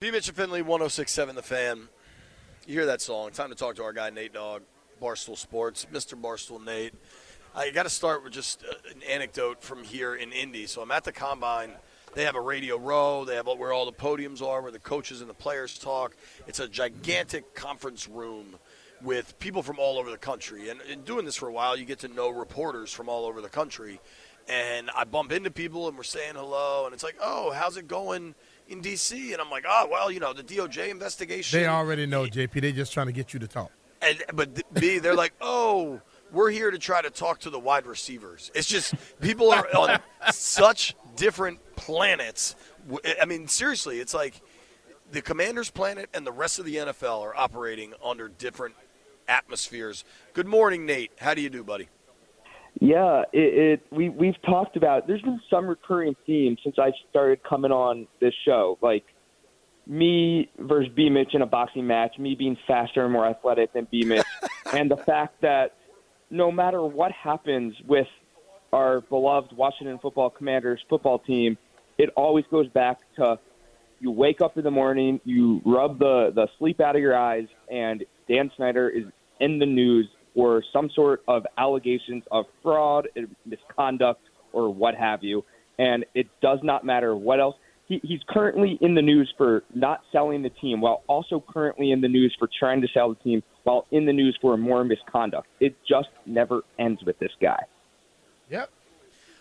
B. Mitch Finley, 1067 The Fan. You hear that song. Time to talk to our guy, Nate Dogg, Barstool Sports, Mr. Barstool Nate. I got to start with just uh, an anecdote from here in Indy. So I'm at the combine. They have a radio row. They have where all the podiums are, where the coaches and the players talk. It's a gigantic conference room with people from all over the country. And in doing this for a while, you get to know reporters from all over the country. And I bump into people and we're saying hello. And it's like, oh, how's it going? In D.C. And I'm like, oh, well, you know, the DOJ investigation. They already know, JP. They're just trying to get you to talk. And but B, they're like, oh, we're here to try to talk to the wide receivers. It's just people are on such different planets. I mean, seriously, it's like the Commanders' planet and the rest of the NFL are operating under different atmospheres. Good morning, Nate. How do you do, buddy? Yeah, it, it we we've talked about. There's been some recurring themes since I started coming on this show, like me versus B Mitch in a boxing match, me being faster and more athletic than B Mitch, and the fact that no matter what happens with our beloved Washington Football Commanders football team, it always goes back to you wake up in the morning, you rub the the sleep out of your eyes, and Dan Snyder is in the news or some sort of allegations of fraud, misconduct, or what have you. And it does not matter what else. He, he's currently in the news for not selling the team, while also currently in the news for trying to sell the team, while in the news for more misconduct. It just never ends with this guy. Yep.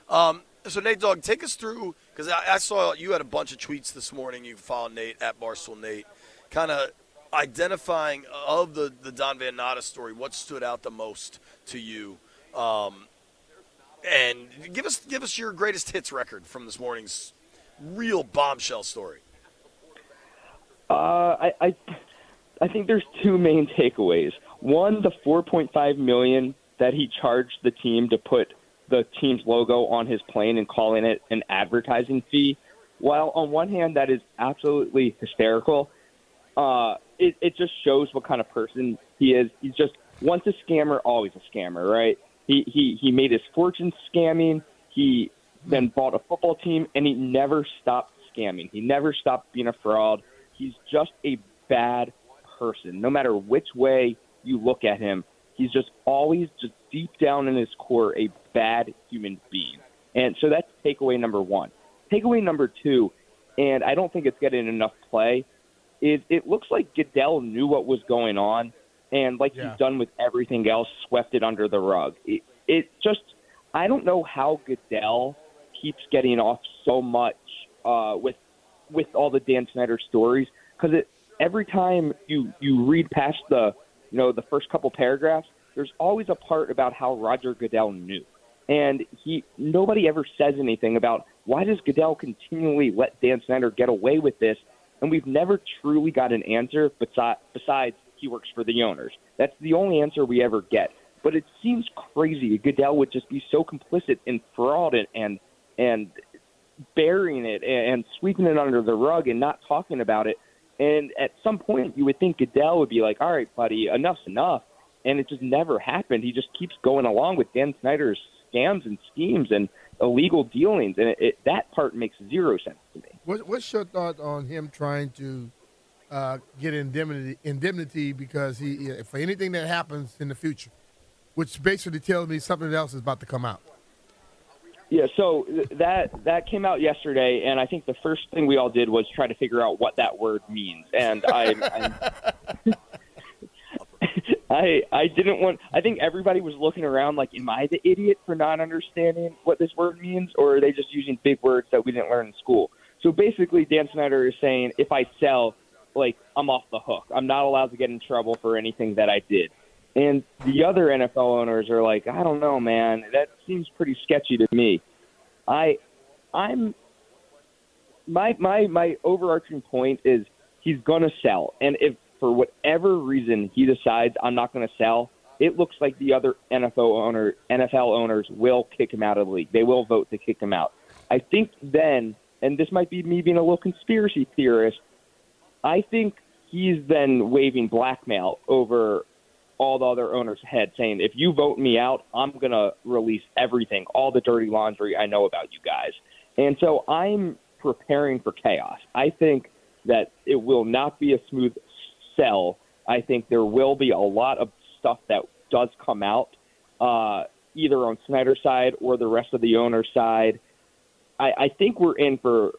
Um, so Nate Dogg, take us through because I, I, saw you had a bunch of tweets this morning. You followed Nate at Barstool Nate, kind of identifying of the, the Don Van Natta story, what stood out the most to you? Um, and give us give us your greatest hits record from this morning's real bombshell story. Uh, I, I I think there's two main takeaways. One, the 4.5 million that he charged the team to put the team's logo on his plane and calling it an advertising fee. While on one hand that is absolutely hysterical, uh, it, it just shows what kind of person he is. He's just once a scammer, always a scammer, right? He he he made his fortune scamming. He then bought a football team, and he never stopped scamming. He never stopped being a fraud. He's just a bad person. No matter which way you look at him, he's just always just deep down in his core a bad human being. And so that's takeaway number one. Takeaway number two, and I don't think it's getting enough play, is it looks like Goodell knew what was going on, and like yeah. he's done with everything else, swept it under the rug. It, it just, I don't know how Goodell keeps getting off so much uh, with with all the Dan Snyder stories because it every time you you read past the you know the first couple paragraphs, there's always a part about how Roger Goodell knew, and he nobody ever says anything about why does Goodell continually let Dan Snyder get away with this and we've never truly got an answer besides he works for the owners. That's the only answer we ever get. But it seems crazy Goodell would just be so complicit in fraud and and, and burying it and sweeping it under the rug and not talking about it. And at some point, you would think Goodell would be like, "All right, buddy, enough's enough," and it just never happened. He just keeps going along with Dan Snyder's scams and schemes and illegal dealings, and it, it, that part makes zero sense to me. What, what's your thought on him trying to uh, get indemnity, indemnity because he for anything that happens in the future, which basically tells me something else is about to come out. Yeah, so that that came out yesterday, and I think the first thing we all did was try to figure out what that word means. And I, I I didn't want. I think everybody was looking around like, am I the idiot for not understanding what this word means, or are they just using big words that we didn't learn in school? So basically, Dan Snyder is saying if I sell, like I'm off the hook. I'm not allowed to get in trouble for anything that I did. And the other NFL owners are like, I don't know, man. That seems pretty sketchy to me. I, I'm, my my my overarching point is he's going to sell. And if for whatever reason he decides I'm not going to sell, it looks like the other NFL owner NFL owners will kick him out of the league. They will vote to kick him out. I think then, and this might be me being a little conspiracy theorist, I think he's then waving blackmail over all the other owners' heads, saying, if you vote me out, I'm going to release everything, all the dirty laundry I know about you guys. And so I'm preparing for chaos. I think that it will not be a smooth sell. I think there will be a lot of stuff that does come out, uh, either on Snyder's side or the rest of the owner's side. I, I think we're in for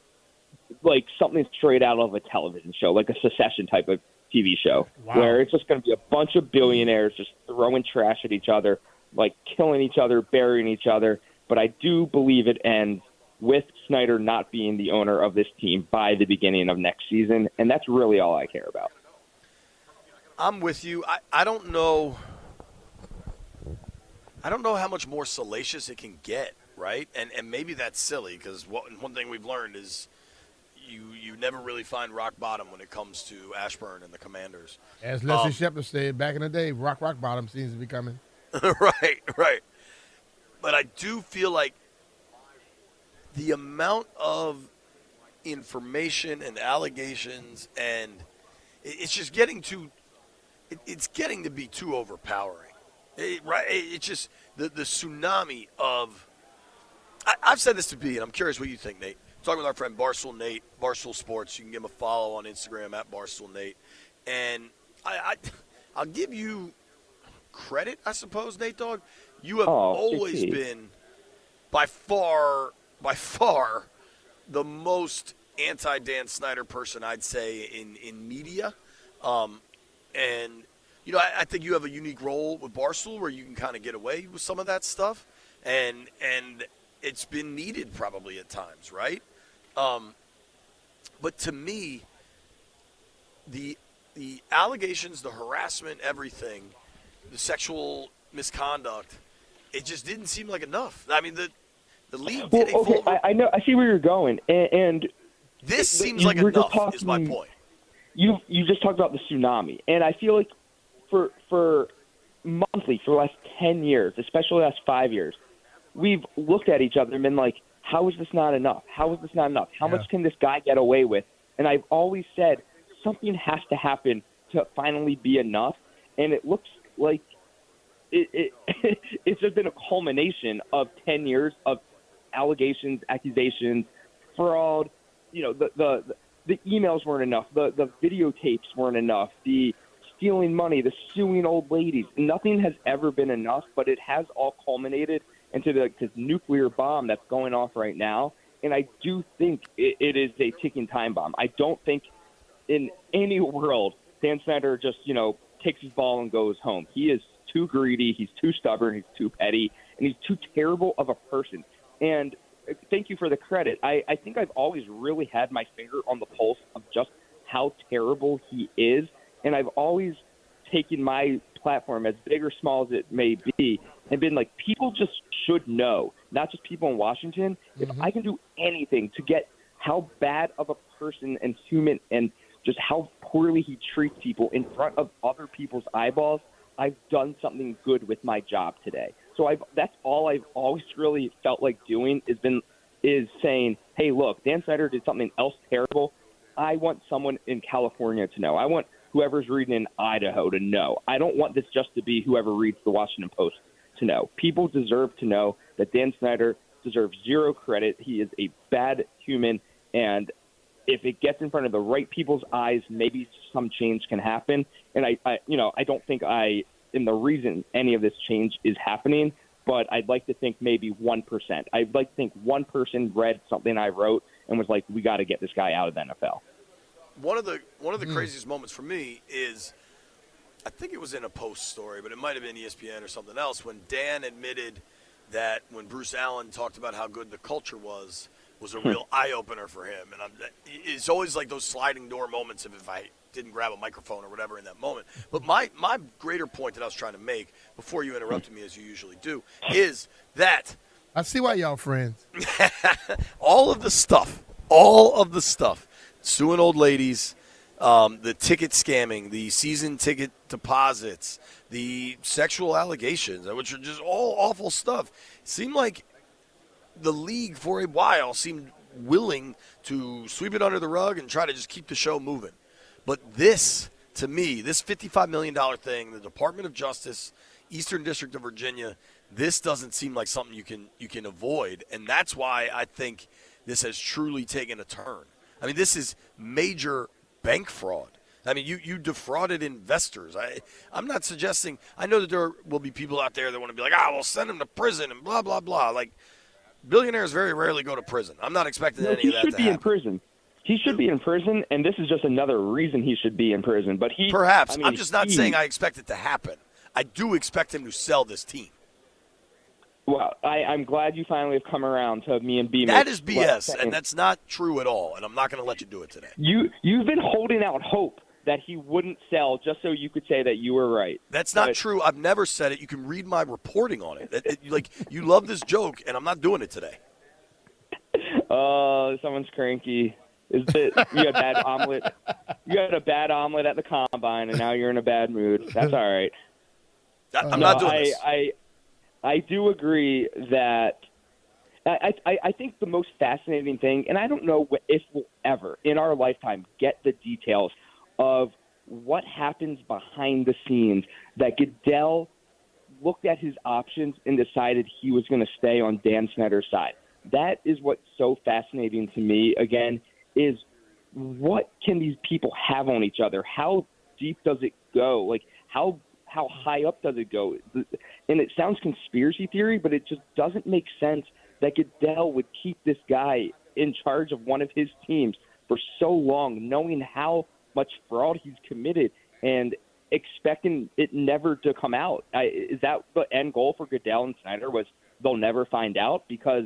like something straight out of a television show, like a Succession type of TV show, wow. where it's just going to be a bunch of billionaires just throwing trash at each other, like killing each other, burying each other. But I do believe it ends with Snyder not being the owner of this team by the beginning of next season, and that's really all I care about. I'm with you. I, I don't know. I don't know how much more salacious it can get, right? And and maybe that's silly because one thing we've learned is you you never really find rock bottom when it comes to Ashburn and the Commanders. As Leslie um, Shepard said back in the day, rock rock bottom seems to be coming. right, right. But I do feel like the amount of information and allegations and it's just getting too it, it's getting to be too overpowering it, right it's just the, the tsunami of I, have said this to be and i'm curious what you think nate. Talking with our friend barstool nate barstool sports. You can give him a follow on instagram at barstool nate. And I, I i'll give you credit i suppose nate dog you have oh, always been by far by far the most anti Dan Snyder person I'd say in in media, um, and you know I, I, think you have a unique role with Barstool where you can kind of get away with some of that stuff, and and it's been needed probably at times, right? Um, but to me, the the allegations, the harassment, everything, the sexual misconduct, it just didn't seem like enough. I mean the the league well, okay, full... I, I, know. I see where you're going, and, and this seems like enough. Talking, is my point. You you just talked about the tsunami, and I feel like for for monthly for the last ten years, especially the last five years, we've looked at each other and been like, "How is this not enough? How is this not enough? How yeah. much can this guy get away with?" And I've always said something has to happen to finally be enough, and it looks like it, it it's just been a culmination of ten years of allegations, accusations, fraud. You know, the the the emails weren't enough. The the videotapes weren't enough. The stealing money, the suing old ladies. Nothing has ever been enough, but it has all culminated into the this nuclear bomb that's going off right now. And I do think it, it is a ticking time bomb. I don't think in any world Dan Snyder just you know takes his ball and goes home. He is too greedy. He's too stubborn. He's too petty, and he's too terrible of a person. And thank you for the credit. I, I think I've always really had my finger on the pulse of just how terrible he is. And I've always taken my platform, as big or small as it may be, and been like, people just should know, not just people in Washington. Mm-hmm. If I can do anything to get how bad of a person and human and just how poorly he treats people in front of other people's eyeballs, I've done something good with my job today. So I've that's all I've always really felt like doing is been is saying, hey, look, Dan Snyder did something else terrible. I want someone in California to know. I want whoever's reading in Idaho to know. I don't want this just to be whoever reads the Washington Post to know. People deserve to know that Dan Snyder deserves zero credit. He is a bad human, and if it gets in front of the right people's eyes, maybe some change can happen. And I, I you know, I don't think I in the reason any of this change is happening, but I'd like to think maybe 1%. I'd like to think one person read something I wrote and was like, we got to get this guy out of the NFL. One of the one of the mm. craziest moments for me is I think it was in a post story, but it might have been ESPN or something else when Dan admitted that when Bruce Allen talked about how good the culture was was a hmm. real eye opener for him. And I'm, it's always like those sliding door moments of if I didn't grab a microphone or whatever in that moment. But my, my greater point that I was trying to make before you interrupted me, as you usually do, is that. I see why y'all friends. all of the stuff, all of the stuff, suing old ladies, um, the ticket scamming, the season ticket deposits, the sexual allegations, which are just all awful stuff. Seemed like the league for a while seemed willing to sweep it under the rug and try to just keep the show moving. But this, to me, this $55 million thing, the Department of Justice, Eastern District of Virginia, this doesn't seem like something you can you can avoid, and that's why I think this has truly taken a turn. I mean, this is major bank fraud. I mean, you, you defrauded investors. I, I'm not suggesting, I know that there will be people out there that want to be like, ah, we'll send him to prison and blah, blah, blah. Like, billionaires very rarely go to prison. I'm not expecting no, any of that He should be happen. in prison. He should be in prison, and this is just another reason he should be in prison. But he Perhaps. I mean, I'm just not he- saying I expect it to happen. I do expect him to sell this team. Well, I, I'm glad you finally have come around to me and B. That is BS, and that's not true at all, and I'm not going to let you do it today. you. You've been holding out hope that he wouldn't sell just so you could say that you were right. That's not But- true. I've never said it. You can read my reporting on it. It- it- Like you love this joke, and I'm not doing it today. Oh, someone's cranky. Is it you had bad omelet? You had a bad omelet at the combine, and now you're in a bad mood. That's all right. I- I'm No, not doing I, this. I, I do agree that I, I, I think the most fascinating thing, and I don't know if we'll ever in our lifetime get the details of what happens behind the scenes that Goodell looked at his options and decided he was going to stay on Dan Snyder's side. That is what's so fascinating to me. Again, is what can these people have on each other? How deep does it go? Like how how high up does it go? And it sounds conspiracy theory, but it just doesn't make sense that Goodell would keep this guy in charge of one of his teams for so long, knowing how much fraud he's committed and expecting it never to come out. I, is that the end goal for Goodell and Snyder? Was they'll never find out because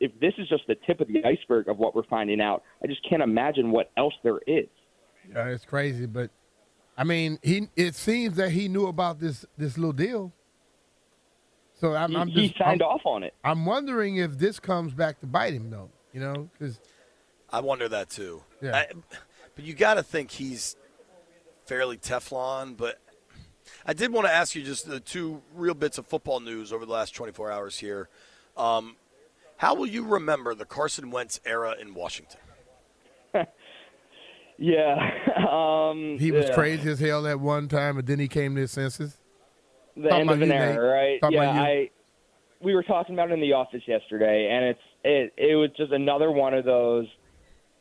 if this is just the tip of the iceberg of what we're finding out, I just can't imagine what else there is. Yeah, it's crazy, but I mean, he. It seems that he knew about this this little deal. So I'm, He, I'm he just signed I'm, off on it. I'm wondering if this comes back to bite him, though. You know, because I wonder that too. Yeah. I, but you got to think he's fairly Teflon. But I did want to ask you just the two real bits of football news over the last 24 hours here. Um, how will you remember the Carson Wentz era in Washington? Yeah, um, he was yeah. crazy as hell at one time, and then he came to his senses. the Talking end of an you, era, right? Talking yeah. I. We were talking about it in the office yesterday, and it's it. It was just another one of those.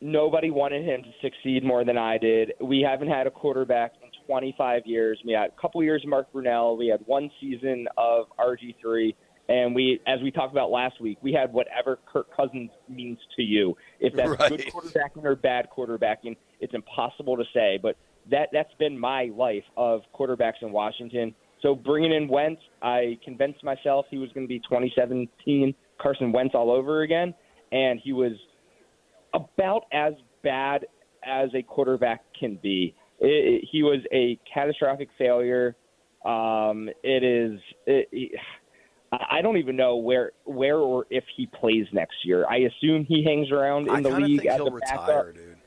Nobody wanted him to succeed more than I did. We haven't had a quarterback in 25 years. We had a couple years of Mark Brunell. We had one season of RG3, and we, as we talked about last week, we had whatever Kirk Cousins means to you. If that's Right. good quarterbacking or bad quarterbacking, it's impossible to say. But that that's been my life of quarterbacks in Washington. So bringing in Wentz, I convinced myself he was going to be 2017 Carson Wentz all over again, and he was about as bad as a quarterback can be. It, it- he was a catastrophic failure. Um, it is. It, I I don't even know where, where or if he plays next year. I assume he hangs around in I the league think as he'll a backup retire, dude.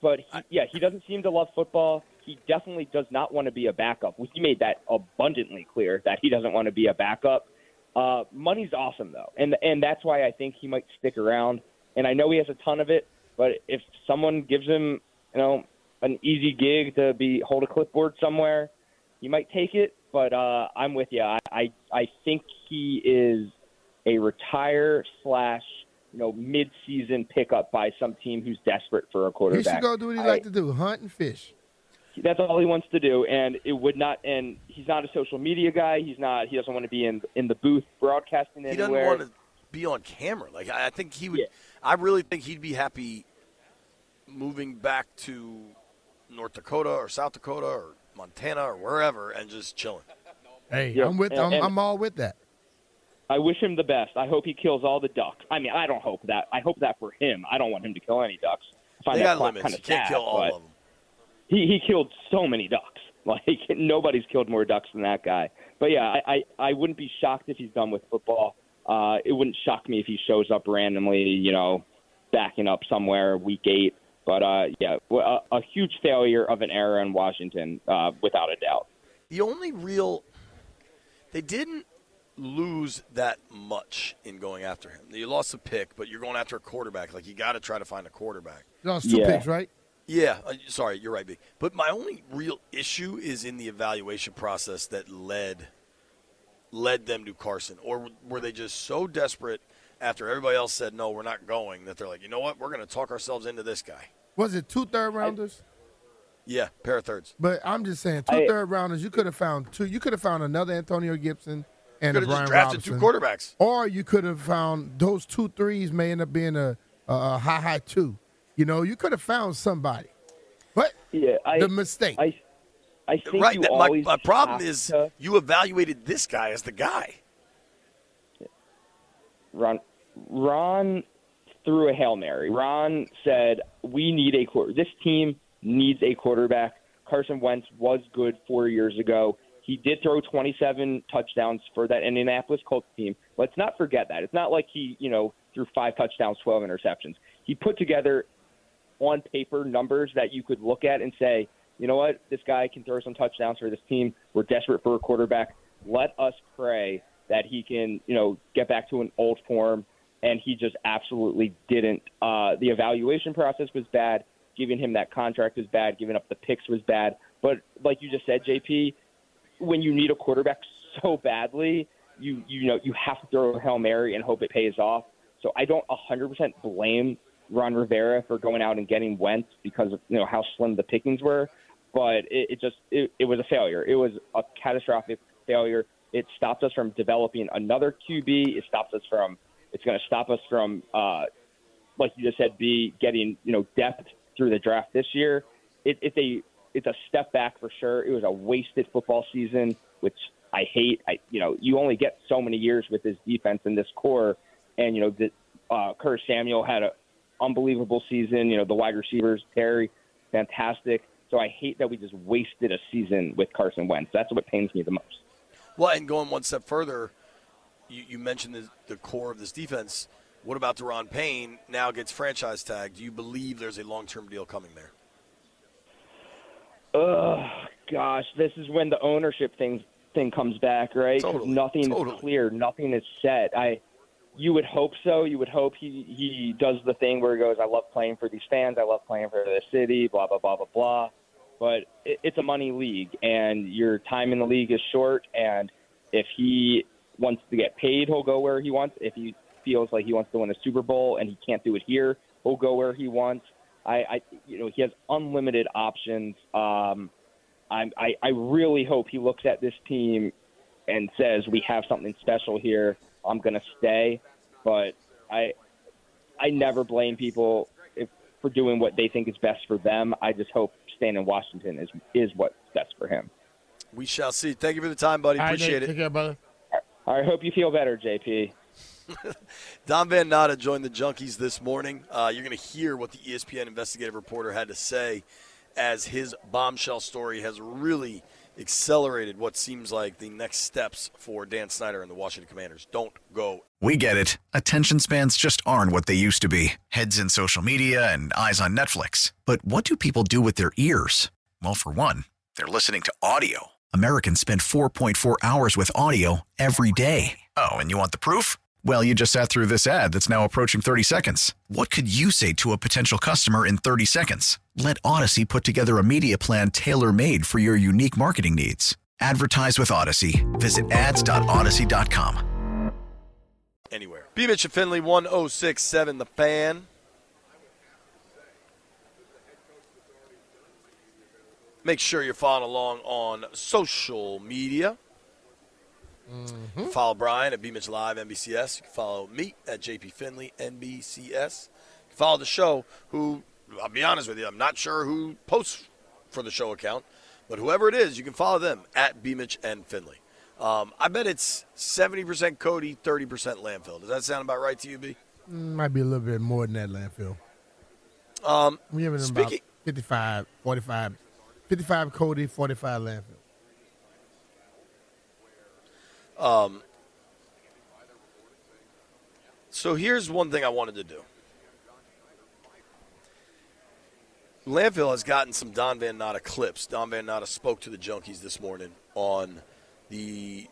but he, yeah, he doesn't seem to love football. He definitely does not want to be a backup. He made that abundantly clear that he doesn't want to be a backup. Uh, money's awesome though, and and that's why I think he might stick around. And I know he has a ton of it, but if someone gives him, you know, an easy gig to be hold a clipboard somewhere, he might take it. But uh, I'm with you. I, I I think he is a retire slash you know mid-season pickup by some team who's desperate for a quarterback. He should go do what he I- like to do: hunt and fish. that's all he wants to do and it would not and he's not a social media guy he's not he doesn't want to be in in the booth broadcasting He doesn't want to be on camera. Like I I think he would. Yeah. I really think he'd be happy moving back to North Dakota or South Dakota or Montana or wherever and just chilling. Hey, Yeah, I'm with. and- I'm, and- I'm all with that. I wish him the best. I hope he kills all the ducks. I mean i don't hope that. I hope that for him. I don't want him to kill any ducks. I find They that got limits. kind of can't sad, kill all of them. he he killed so many ducks. Like nobody's killed more ducks than that guy. But yeah i i, I wouldn't be shocked if he's done with football. Uh it wouldn't shock me if he shows up randomly you know backing up somewhere week eight. But uh, yeah, a, a huge failure of an era in Washington, uh, without a doubt. The only real they didn't lose that much in going after him. You lost a pick, but you're going after a quarterback. Like you got to try to find a quarterback. You lost two Yeah. picks, right? Yeah, uh, sorry, you're right, B. But my only real issue is in the evaluation process that led led them to Carson, or were they just so desperate after everybody else said no, we're not going that they're like, you know what, we're going to talk ourselves into this guy. Was it two third rounders? Yeah, pair of thirds. But I'm just saying, two I- third rounders. You could have found two. You could have found another Antonio Gibson and Could have just drafted Robinson. two quarterbacks. Or you could have found those two threes may end up being a, a, a high high two. You know, you could have found somebody. But Yeah, I the mistake. I I think Right. you my, always my problem is to- you evaluated this guy as the guy. Ron Ron threw a hail mary. Ron said, "We need a quarter. This team needs a quarterback." Carson Wentz was good four years ago. He did throw 27 touchdowns for that Indianapolis Colts team. Let's not forget that. It's not like he, you know, threw five touchdowns, 12 interceptions. He put together on paper numbers that you could look at and say, you know what, this guy can throw some touchdowns for this team. We're desperate for a quarterback. Let us pray that he can, you know, get back to an old form. And he just absolutely didn't. Uh, the evaluation process was bad. Giving him that contract was bad. Giving up the picks was bad. But like you just said, JP, when you need a quarterback so badly, you you know you have to throw a hail mary and hope it pays off. So I don't 100% blame Ron Rivera for going out and getting Wentz because of you know how slim the pickings were, but it, it just it, it was a failure. It was a catastrophic failure. It stopped us from developing another QB. It stopped us from. It's going to stop us from, uh, like you just said, B getting you know depth through the draft this year. It, it's a it's a step back for sure. It was a wasted football season, which I hate. I you know you only get so many years with this defense and this core, and you know the uh, Samuel had a unbelievable season. You know the wide receivers Terry, fantastic. So I hate that we just wasted a season with Carson Wentz. That's what pains me the most. Well, and going one step further, you, you mentioned the, the core of this defense. What about Daron Payne? Now gets franchise tagged. Do you believe there's a long term deal coming there? Oh gosh, this is when the ownership thing thing comes back, right? Totally, Nothing's totally. clear. Nothing is set. I, you would hope so. You would hope he he does the thing where he goes, "I love playing for these fans. I love playing for the city." Blah blah blah blah blah. But it, it's a money league, and your time in the league is short. And if he wants to get paid, he'll go where he wants. If he feels like he wants to win a Super Bowl and he can't do it here, he'll go where he wants. I, I you know, he has unlimited options. Um, I'm, I, I really hope he looks at this team and says we have something special here. I'm going to stay, but I, I never blame people if, for doing what they think is best for them. I just hope staying in Washington is is what's best for him. We shall see. Thank you for the time, buddy. All right, Appreciate Nate, Take care, brother. I hope you feel better, JP. Don Van Natta joined the Junkies this morning. Uh, you're going to hear what the ESPN investigative reporter had to say as his bombshell story has really accelerated what seems like the next steps for Dan Snyder and the Washington Commanders. Don't go We get it. Attention spans just aren't what they used to be heads in social media and eyes on Netflix. But what do people do with their ears? Well, for one, they're listening to audio. Americans spend 4.4 hours with audio every day. Oh, and you want the proof? Well, you just sat through this ad that's now approaching 30 seconds. What could you say to a potential customer in 30 seconds? Let Odyssey put together a media plan tailor made for your unique marketing needs. Advertise with Odyssey. Visit ads.odyssey.com. anywhere. B. Mitch and Finley, 1067 The Fan. Make sure you're following along on social media. Can follow Brian at B. Mitch Live NBCS. You can follow me at JP Finley NBCS. You can follow the show, who, I'll be honest with you, I'm not sure who posts for the show account, but whoever it is, you can follow them at B. Mitch and Finley. Um, I bet it's 70% Cody, 30% landfill. Does that sound about right to you, B? Mm, Might be a little bit more than that landfill. Um, We have it in about Speaking- 55, 45, 55 Cody, 45 landfill. So here's one thing I wanted to do. Landfill has gotten some Don Van Natta clips. Don Van Natta spoke to the Junkies this morning on the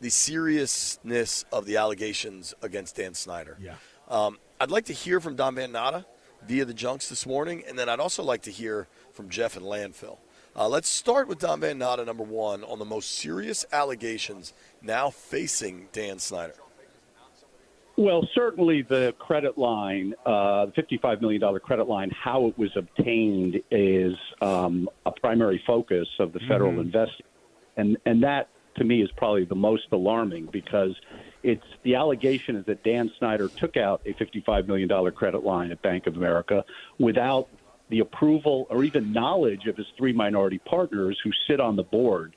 the seriousness of the allegations against Dan Snyder. Yeah. Um, I'd like to hear from Don Van Natta via the Junks this morning, and then I'd also like to hear from Jeff and Landfill. Uh, let's start with Don Van Natta, number one, on the most serious allegations now facing Dan Snyder. Well, certainly the credit line, uh, the $55 million credit line, how it was obtained is um, a primary focus of the federal Mm-hmm. investigation. And, and that, to me, is probably the most alarming because it's the allegation is that Dan Snyder took out a $55 million credit line at Bank of America without the approval or even knowledge of his three minority partners who sit on the board.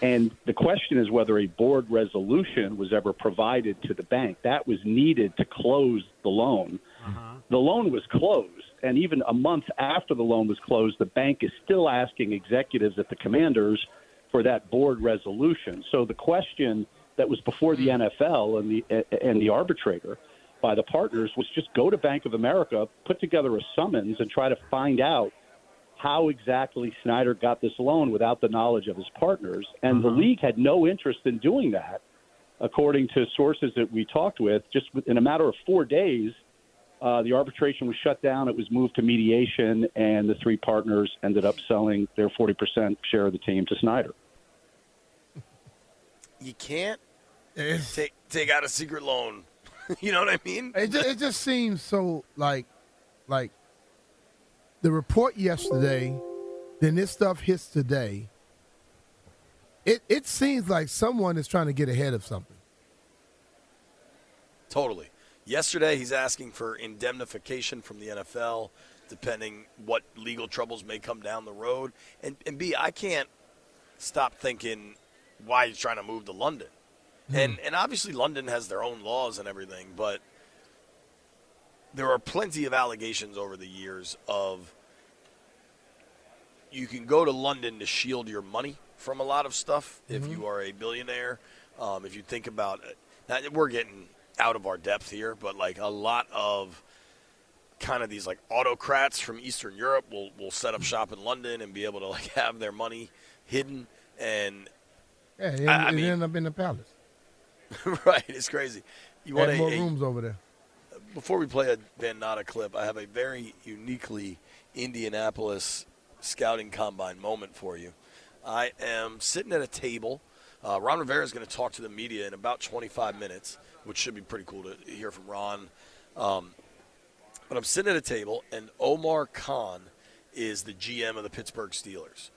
And the question is whether a board resolution was ever provided to the bank. That was needed to close the loan. Uh-huh. The loan was closed. And even a month after the loan was closed, the bank is still asking executives at the commanders for that board resolution. So the question that was before the hmm. NFL and the and the arbitrator by the partners was just go to Bank of America, put together a summons, and try to find out how exactly Snyder got this loan without the knowledge of his partners. And the league had no interest in doing that, according to sources that we talked with. Just in a matter of four days, uh, the arbitration was shut down. It was moved to mediation, and the three partners ended up selling their 40% share of the team to Snyder. You can't take take out a secret loan. you know what I mean? It just, it just seems so like, like the report yesterday, then this stuff hits today. It it seems like someone is trying to get ahead of something. Totally. Yesterday, he's asking for indemnification from the NFL, depending what legal troubles may come down the road. And, and B, I can't stop thinking why he's trying to move to London. Hmm. And, and obviously, London has their own laws and everything, but there are plenty of allegations over the years of you can go to London to shield your money from a lot of stuff if mm-hmm. you are a billionaire. Um, if you think about it, we're getting out of our depth here, but like a lot of kind of these like autocrats from Eastern Europe will, will set up hmm. shop in London and be able to like have their money hidden and Yeah, it, I- I mean- ended up in the palace. right, it's crazy. You want more a- rooms over there. before we play a Van Natta clip, I have a very uniquely Indianapolis scouting combine moment for you. I am sitting at a table. Uh, Ron Rivera is going to talk to the media in about 25 minutes, which should be pretty cool to hear from Ron. Um, but I'm sitting at a table, and Omar Khan is the GM of the Pittsburgh Steelers,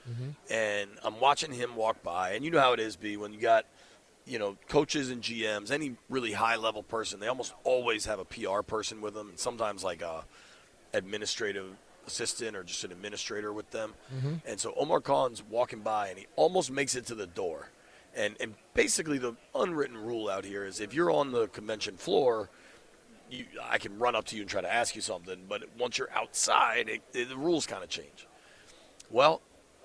and I'm watching him walk by. And you know how it is, B, when you got you know, coaches and GMs, any really high level person, they almost always have a PR person with them, and sometimes like a administrative assistant or just an administrator with them. Mm-hmm. And so Omar Khan's walking by, and he almost makes it to the door. And and basically the unwritten rule out here is if you're on the convention floor, you, I can run up to you and try to ask you something, but once you're outside, it, it- the rules kind of change. Well,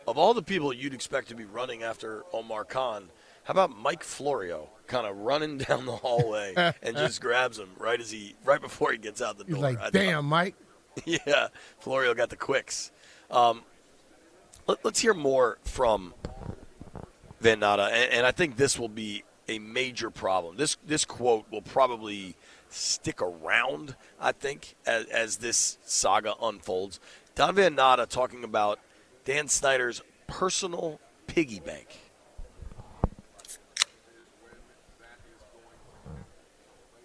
of all the people you'd expect to be running after Omar Khan, how about Mike Florio kind of running down the hallway and just grabs him right as he right before he gets out the He's door? like, I thought- "Damn, Mike." yeah, Florio got the quicks. Um, let, us hear more from Van Natta, and, and I think this will be a major problem. This this quote will probably stick around. I think as, as this saga unfolds. Don Van Natta talking about Dan Snyder's personal piggy bank.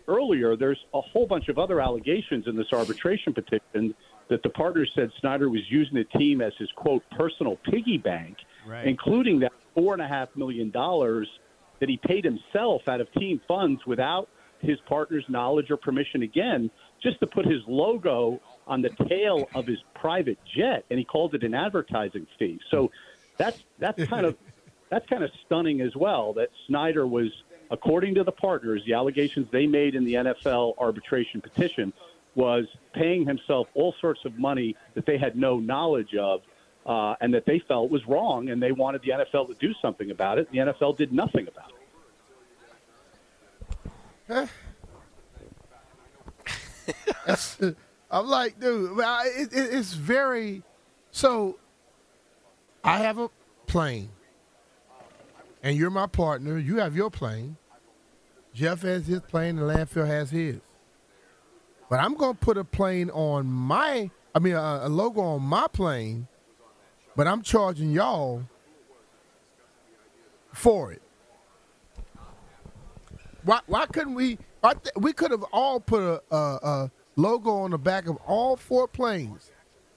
Earlier, there's a whole bunch of other allegations in this arbitration petition that the partners said Snyder was using the team as his quote personal piggy bank, Right. including that four and a half million dollars that he paid himself out of team funds without his partner's knowledge or permission again, just to put his logo on the tail of his private jet, and he called it an advertising fee. So that's that's kind of that's kind of stunning as well that Snyder was, according to the partners, the allegations they made in the NFL arbitration petition was paying himself all sorts of money that they had no knowledge of uh, and that they felt was wrong, and they wanted the NFL to do something about it. The NFL did nothing about it. I'm like, dude, it, it, it's very So I have a plane, and you're my partner. You have your plane. Jeff has his plane, and landfill has his. But I'm to put a plane on my, I mean, a, a logo on my plane, but I'm charging y'all for it. Why, why couldn't we? Th- we could have all put a, a, a logo on the back of all four planes,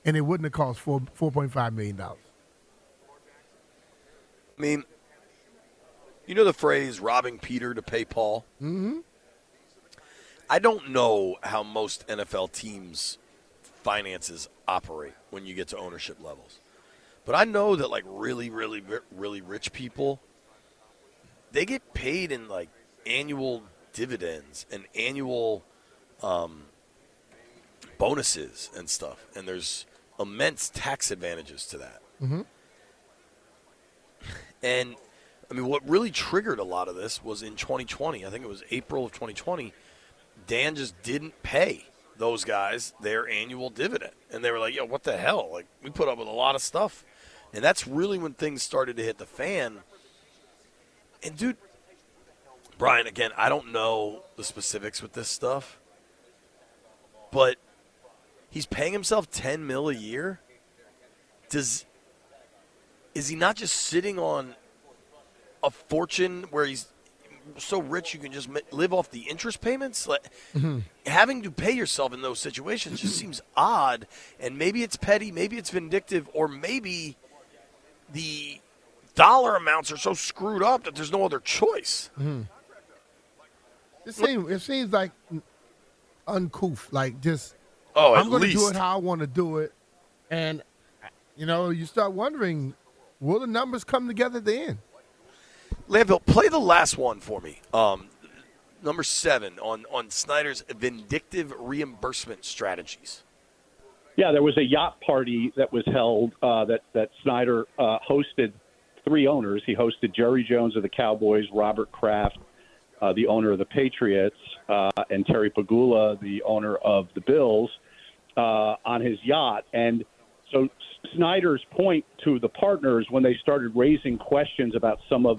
and it wouldn't have cost four four point five million dollars. I mean, you know the phrase "robbing Peter to pay Paul." Mm-hmm. I don't know how most NFL teams' finances operate when you get to ownership levels, but I know that like really, really, really rich people, they get paid in like annual dividends and annual um, bonuses and stuff, and there's immense tax advantages to that. Mm-hmm. And I mean, what really triggered a lot of this was in 2020. I think it was April of 2020. Dan just didn't pay those guys their annual dividend, and they were like, "Yo, what the hell? Like, we put up with a lot of stuff." And that's really when things started to hit the fan. And dude, Brian, again, I don't know the specifics with this stuff, but he's paying himself 10 mil a year. Does is he not just sitting on a fortune where he's so rich you can just live off the interest payments? Like, mm-hmm. Having to pay yourself in those situations just seems odd, and maybe it's petty, maybe it's vindictive, or maybe the dollar amounts are so screwed up that there's no other choice. Mm-hmm. It seems it seems like uncouth, like just oh, I'm going to do it how I want to do it, and you know you start wondering, will the numbers come together at the end? Landfill, play the last one for me. Um, number seven on on Snyder's vindictive reimbursement strategies. Yeah, there was a yacht party that was held uh, that that Snyder uh, hosted. Three owners. He hosted Jerry Jones of the Cowboys, Robert Kraft, uh, the owner of the Patriots, uh, and Terry Pegula, the owner of the Bills, uh, on his yacht. And so Snyder's point to the partners when they started raising questions about some of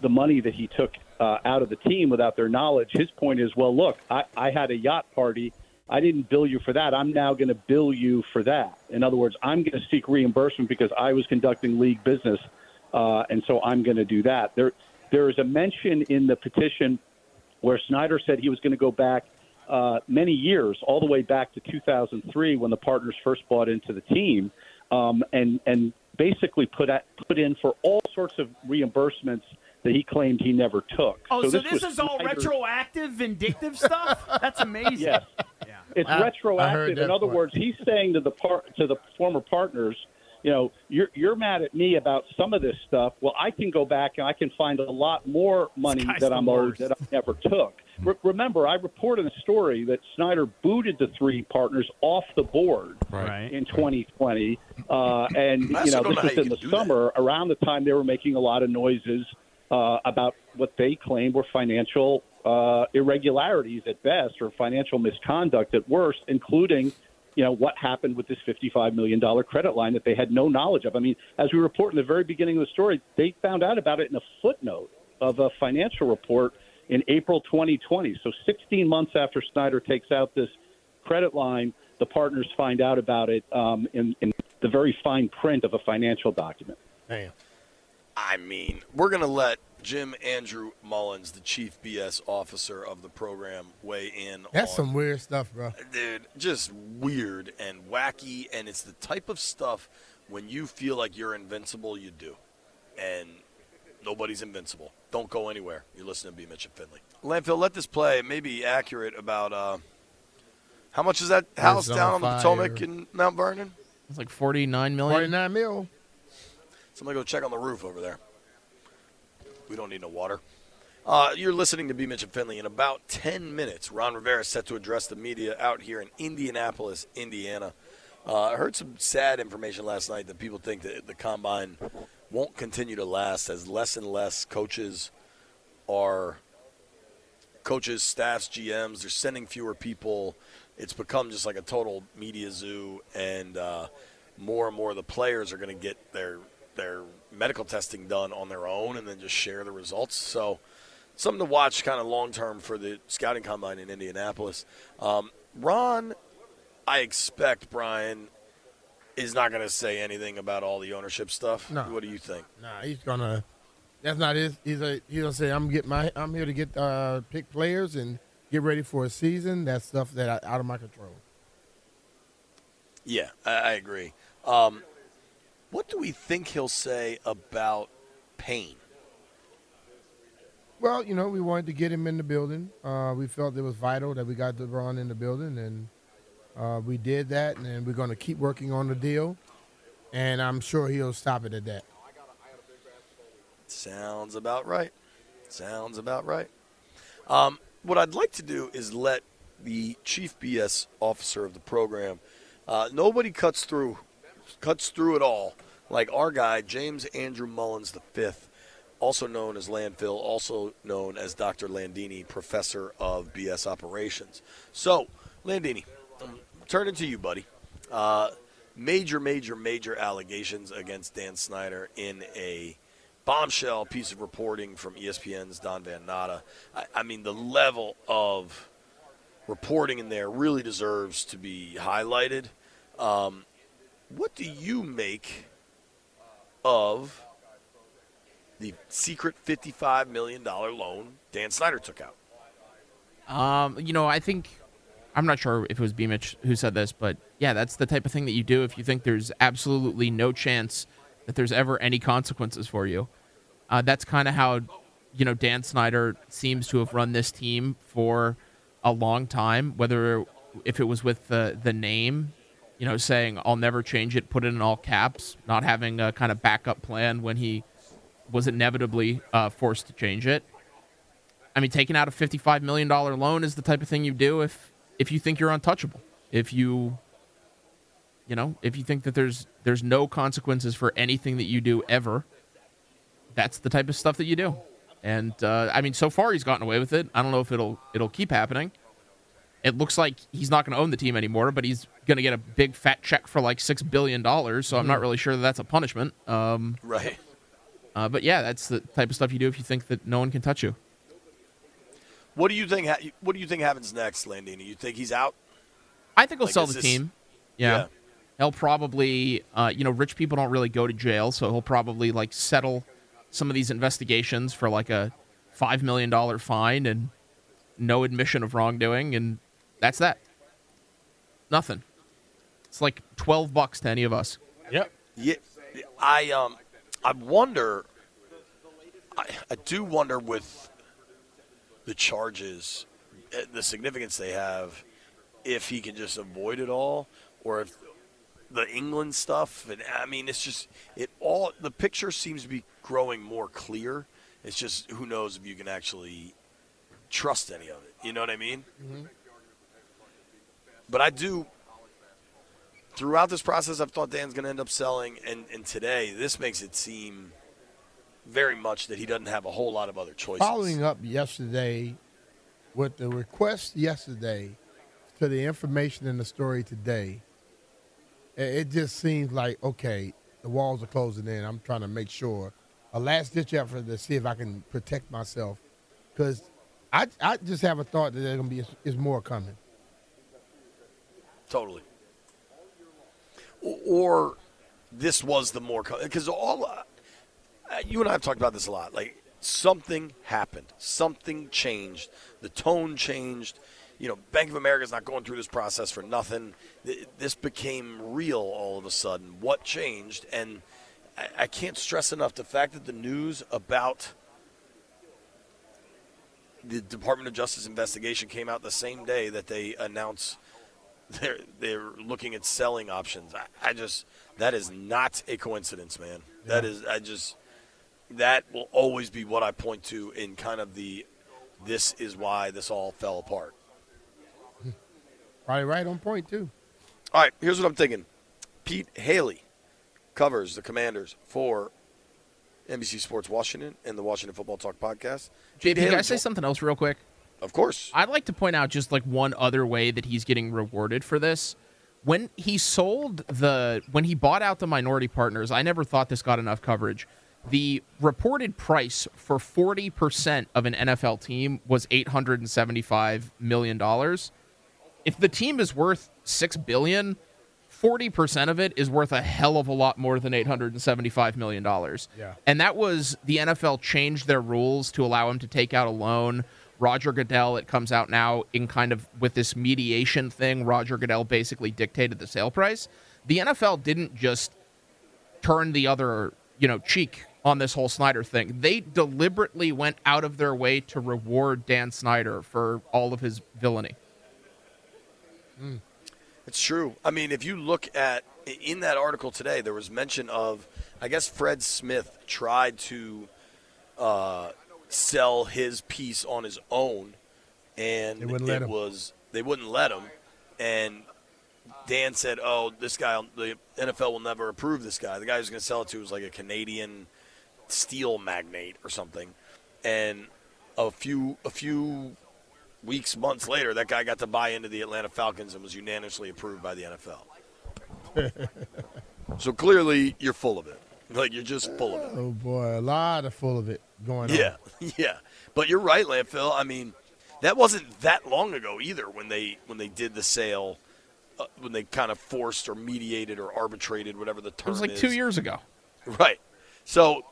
the money that he took uh, out of the team without their knowledge, his point is, well, look, I, I had a yacht party. I didn't bill you for that. I'm now going to bill you for that. In other words, I'm going to seek reimbursement because I was conducting league business, uh, and so I'm going to do that. There, there is a mention in the petition where Snyder said he was going to go back uh, many years, all the way back to 2003 when the partners first bought into the team, um, and and basically put at, put in for all sorts of reimbursements that he claimed he never took. Oh, so, so this, this is all retroactive, vindictive stuff? That's amazing. Yes, yeah. it's wow. retroactive. In other part. words, he's saying to the part to the former partners, you know, you're you're mad at me about some of this stuff. Well, I can go back and I can find a lot more money that I'm owed that I never took. Re- remember, I reported a story that Snyder booted the three partners off the board right. in 2020, uh, and you know this was in the summer that. around the time they were making a lot of noises uh, about what they claimed were financial uh, irregularities at best or financial misconduct at worst, including you know, what happened with this $55 million credit line that they had no knowledge of. I mean, as we report in the very beginning of the story, they found out about it in a footnote of a financial report in April 2020. So 16 months after Snyder takes out this credit line, the partners find out about it um, in, in the very fine print of a financial document. Damn. I mean, we're going to let Jim Andrew Mullins, the chief BS officer of the program, weigh in. That's on, some weird stuff, bro. Dude, just weird and wacky, and it's the type of stuff when you feel like you're invincible, you do, and nobody's invincible. Don't go anywhere. You're listening to B. Mitch and Finley. Landfill, let this play. It may be accurate about uh, how much is that house down on the Potomac in Mount Vernon? It's like forty-nine million. Forty-nine mil. Somebody go check on the roof over there. We don't need no water. Uh, you're listening to B. Mitch and Finley. In about 10 minutes, Ron Rivera is set to address the media out here in Indianapolis, Indiana. Uh, I heard some sad information last night that people think that the combine won't continue to last as less and less coaches are coaches, staffs, GMs. They're sending fewer people. It's become just like a total media zoo, and uh, more and more of the players are going to get their their medical testing done on their own and then just share the results. So something to watch kind of long term for the scouting combine in Indianapolis. Um, Ron, I expect Brian is not going to say anything about all the ownership stuff. No. What do you think? Nah, he's gonna. That's not his. He's a. He's gonna say, "I'm get my. I'm here to get uh, pick players and get ready for a season." That's stuff that I, out of my control. Yeah, I, I agree. Um, what do we think he'll say about Payne? Well, you know, we wanted to get him in the building. Uh, we felt it was vital that we got LeBron in the building, and uh, we did that. And we're going to keep working on the deal, and I'm sure he'll stop it at that. Sounds about right. Sounds about right. Um, what I'd like to do is let the chief BS officer of the program. Uh, nobody cuts through, cuts through it all like our guy James Andrew Mullins the fifth, also known as Landfill, also known as Dr. Landini, professor of BS operations. So, Landini, um, turning to you, buddy. Uh, major, major, major allegations against Dan Snyder in a bombshell piece of reporting from ESPN's Don Van Natta. I, I mean, the level of reporting in there really deserves to be highlighted. Um, what do you make of the secret $55 million loan Dan Snyder took out? Um, you know, I think I'm not sure if it was Beamich who said this, but yeah, that's the type of thing that you do if you think there's absolutely no chance that there's ever any consequences for you. Uh, that's kind of how you know Dan Snyder seems to have run this team for a long time. Whether if it was with the the name, you know, saying I'll never change it, put it in all caps, not having a kind of backup plan when he was inevitably uh, forced to change it. I mean, taking out a fifty-five million dollar loan is the type of thing you do if if you think you're untouchable. If you, you know, if you think that there's there's no consequences for anything that you do ever, that's the type of stuff that you do. And uh, I mean, so far he's gotten away with it. I don't know if it'll it'll keep happening. It looks like he's not going to own the team anymore, but he's going to get a big fat check for like six billion dollars. So I'm not really sure that that's a punishment. Um, Right. uh, but yeah, that's the type of stuff you do if you think that no one can touch you. What do you think? Ha- what do you think happens next, Landini? You think he's out? I think he'll Like, sell the this- team. Yeah. Yeah. He'll probably, uh, you know, rich people don't really go to jail, so he'll probably like settle some of these investigations for like a five million dollar fine and no admission of wrongdoing, and that's that. Nothing. It's like twelve bucks to any of us. Yep. Yeah, I um, I wonder. I, I do wonder with the charges, eh, the significance they have, if he can just avoid it all, or if the England stuff. And I mean, it's just it all. The picture seems to be growing more clear. It's just who knows if you can actually trust any of it. You know what I mean? But I do throughout this process, I've thought Dan's going to end up selling, and, and today this makes it seem very much that he doesn't have a whole lot of other choices. Following up yesterday with the request yesterday to the information in the story today, it just seems like okay, the walls are closing in. I'm trying to make sure a last ditch effort to see if I can protect myself because I I just have a thought that there's gonna be is more coming. Totally. Or this was the more because all uh, you and I have talked about this a lot. Like something happened, something changed, the tone changed. You know, Bank of America is not going through this process for nothing. This became real all of a sudden. What changed? And I, I can't stress enough the fact that the news about the Department of Justice investigation came out the same day that they announced they're they're looking at selling options. I, I just that is not a coincidence, man. That is I just that will always be what I point to in kind of the this is why this all fell apart. Hmm. Probably right on point too. All right, here's what I'm thinking. Pete Hailey covers the Commanders for NBC Sports Washington and the Washington Football Talk podcast. JP, can I say something else real quick? Of course. I'd like to point out just like one other way that he's getting rewarded for this. when he sold the when he bought out the minority partners, I never thought this got enough coverage. The reported price for 40% of an NFL team was $875 million. If the team is worth 6 billion, 40% of it is worth a hell of a lot more than $875 million. Yeah. And that was the NFL changed their rules to allow him to take out a loan. Roger Goodell, it comes out now in kind of with this mediation thing. Roger Goodell basically dictated the sale price. The NFL didn't just turn the other, you know, cheek on this whole Snyder thing. They deliberately went out of their way to reward Dan Snyder for all of his villainy. It's true. I mean, if you look at in that article today, there was mention of, I guess Fred Smith tried to uh, sell his piece on his own, and They wouldn't let it was they wouldn't let him, and Dan said, "Oh, this guy, the NFL will never approve this guy. The guy who's going to sell it to was like a Canadian steel magnate or something," and a few a few weeks, months later, that guy got to buy into the Atlanta Falcons and was unanimously approved by the NFL. so clearly, you're full of it. Like you're just full of it. Oh boy, a lot of full of it going on. Yeah, yeah. But you're right, Landfill. I mean, that wasn't that long ago either when they when they did the sale, uh, when they kind of forced or mediated or arbitrated, whatever the It term was like is. two years ago. Right. So,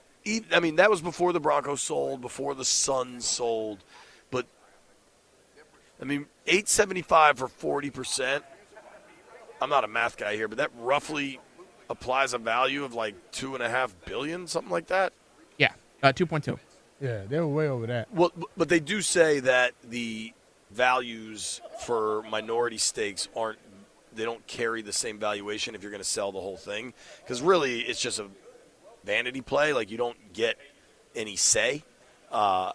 I mean, that was before the Broncos sold, before the Suns sold, but I mean, eight seventy five for forty percent. I'm not a math guy here, but that roughly applies a value of like two and a half billion, something like that. Yeah, uh, 2.2. Yeah, they were way over that. Well, but they do say that the values for minority stakes aren't they don't carry the same valuation if you're going to sell the whole thing because really it's just a vanity play. Like you don't get any say. Uh,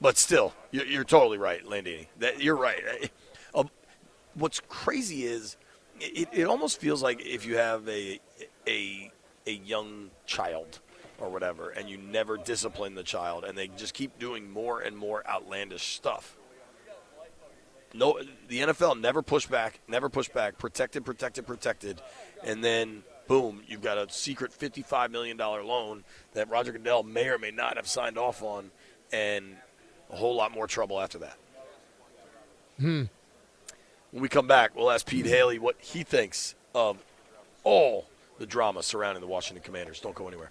but still, you're, you're totally right, Landini. That you're right. Uh, what's crazy is it, it almost feels like if you have a a a young child or whatever, and you never discipline the child, and they just keep doing more and more outlandish stuff. No, the NFL never pushed back, never pushed back, protected, protected, protected, and then boom, you've got a secret fifty-five million dollar loan that Roger Goodell may or may not have signed off on, and a whole lot more trouble after that. Hmm. When we come back, we'll ask Pete Hailey what he thinks of all the drama surrounding the Washington Commanders. Don't go anywhere.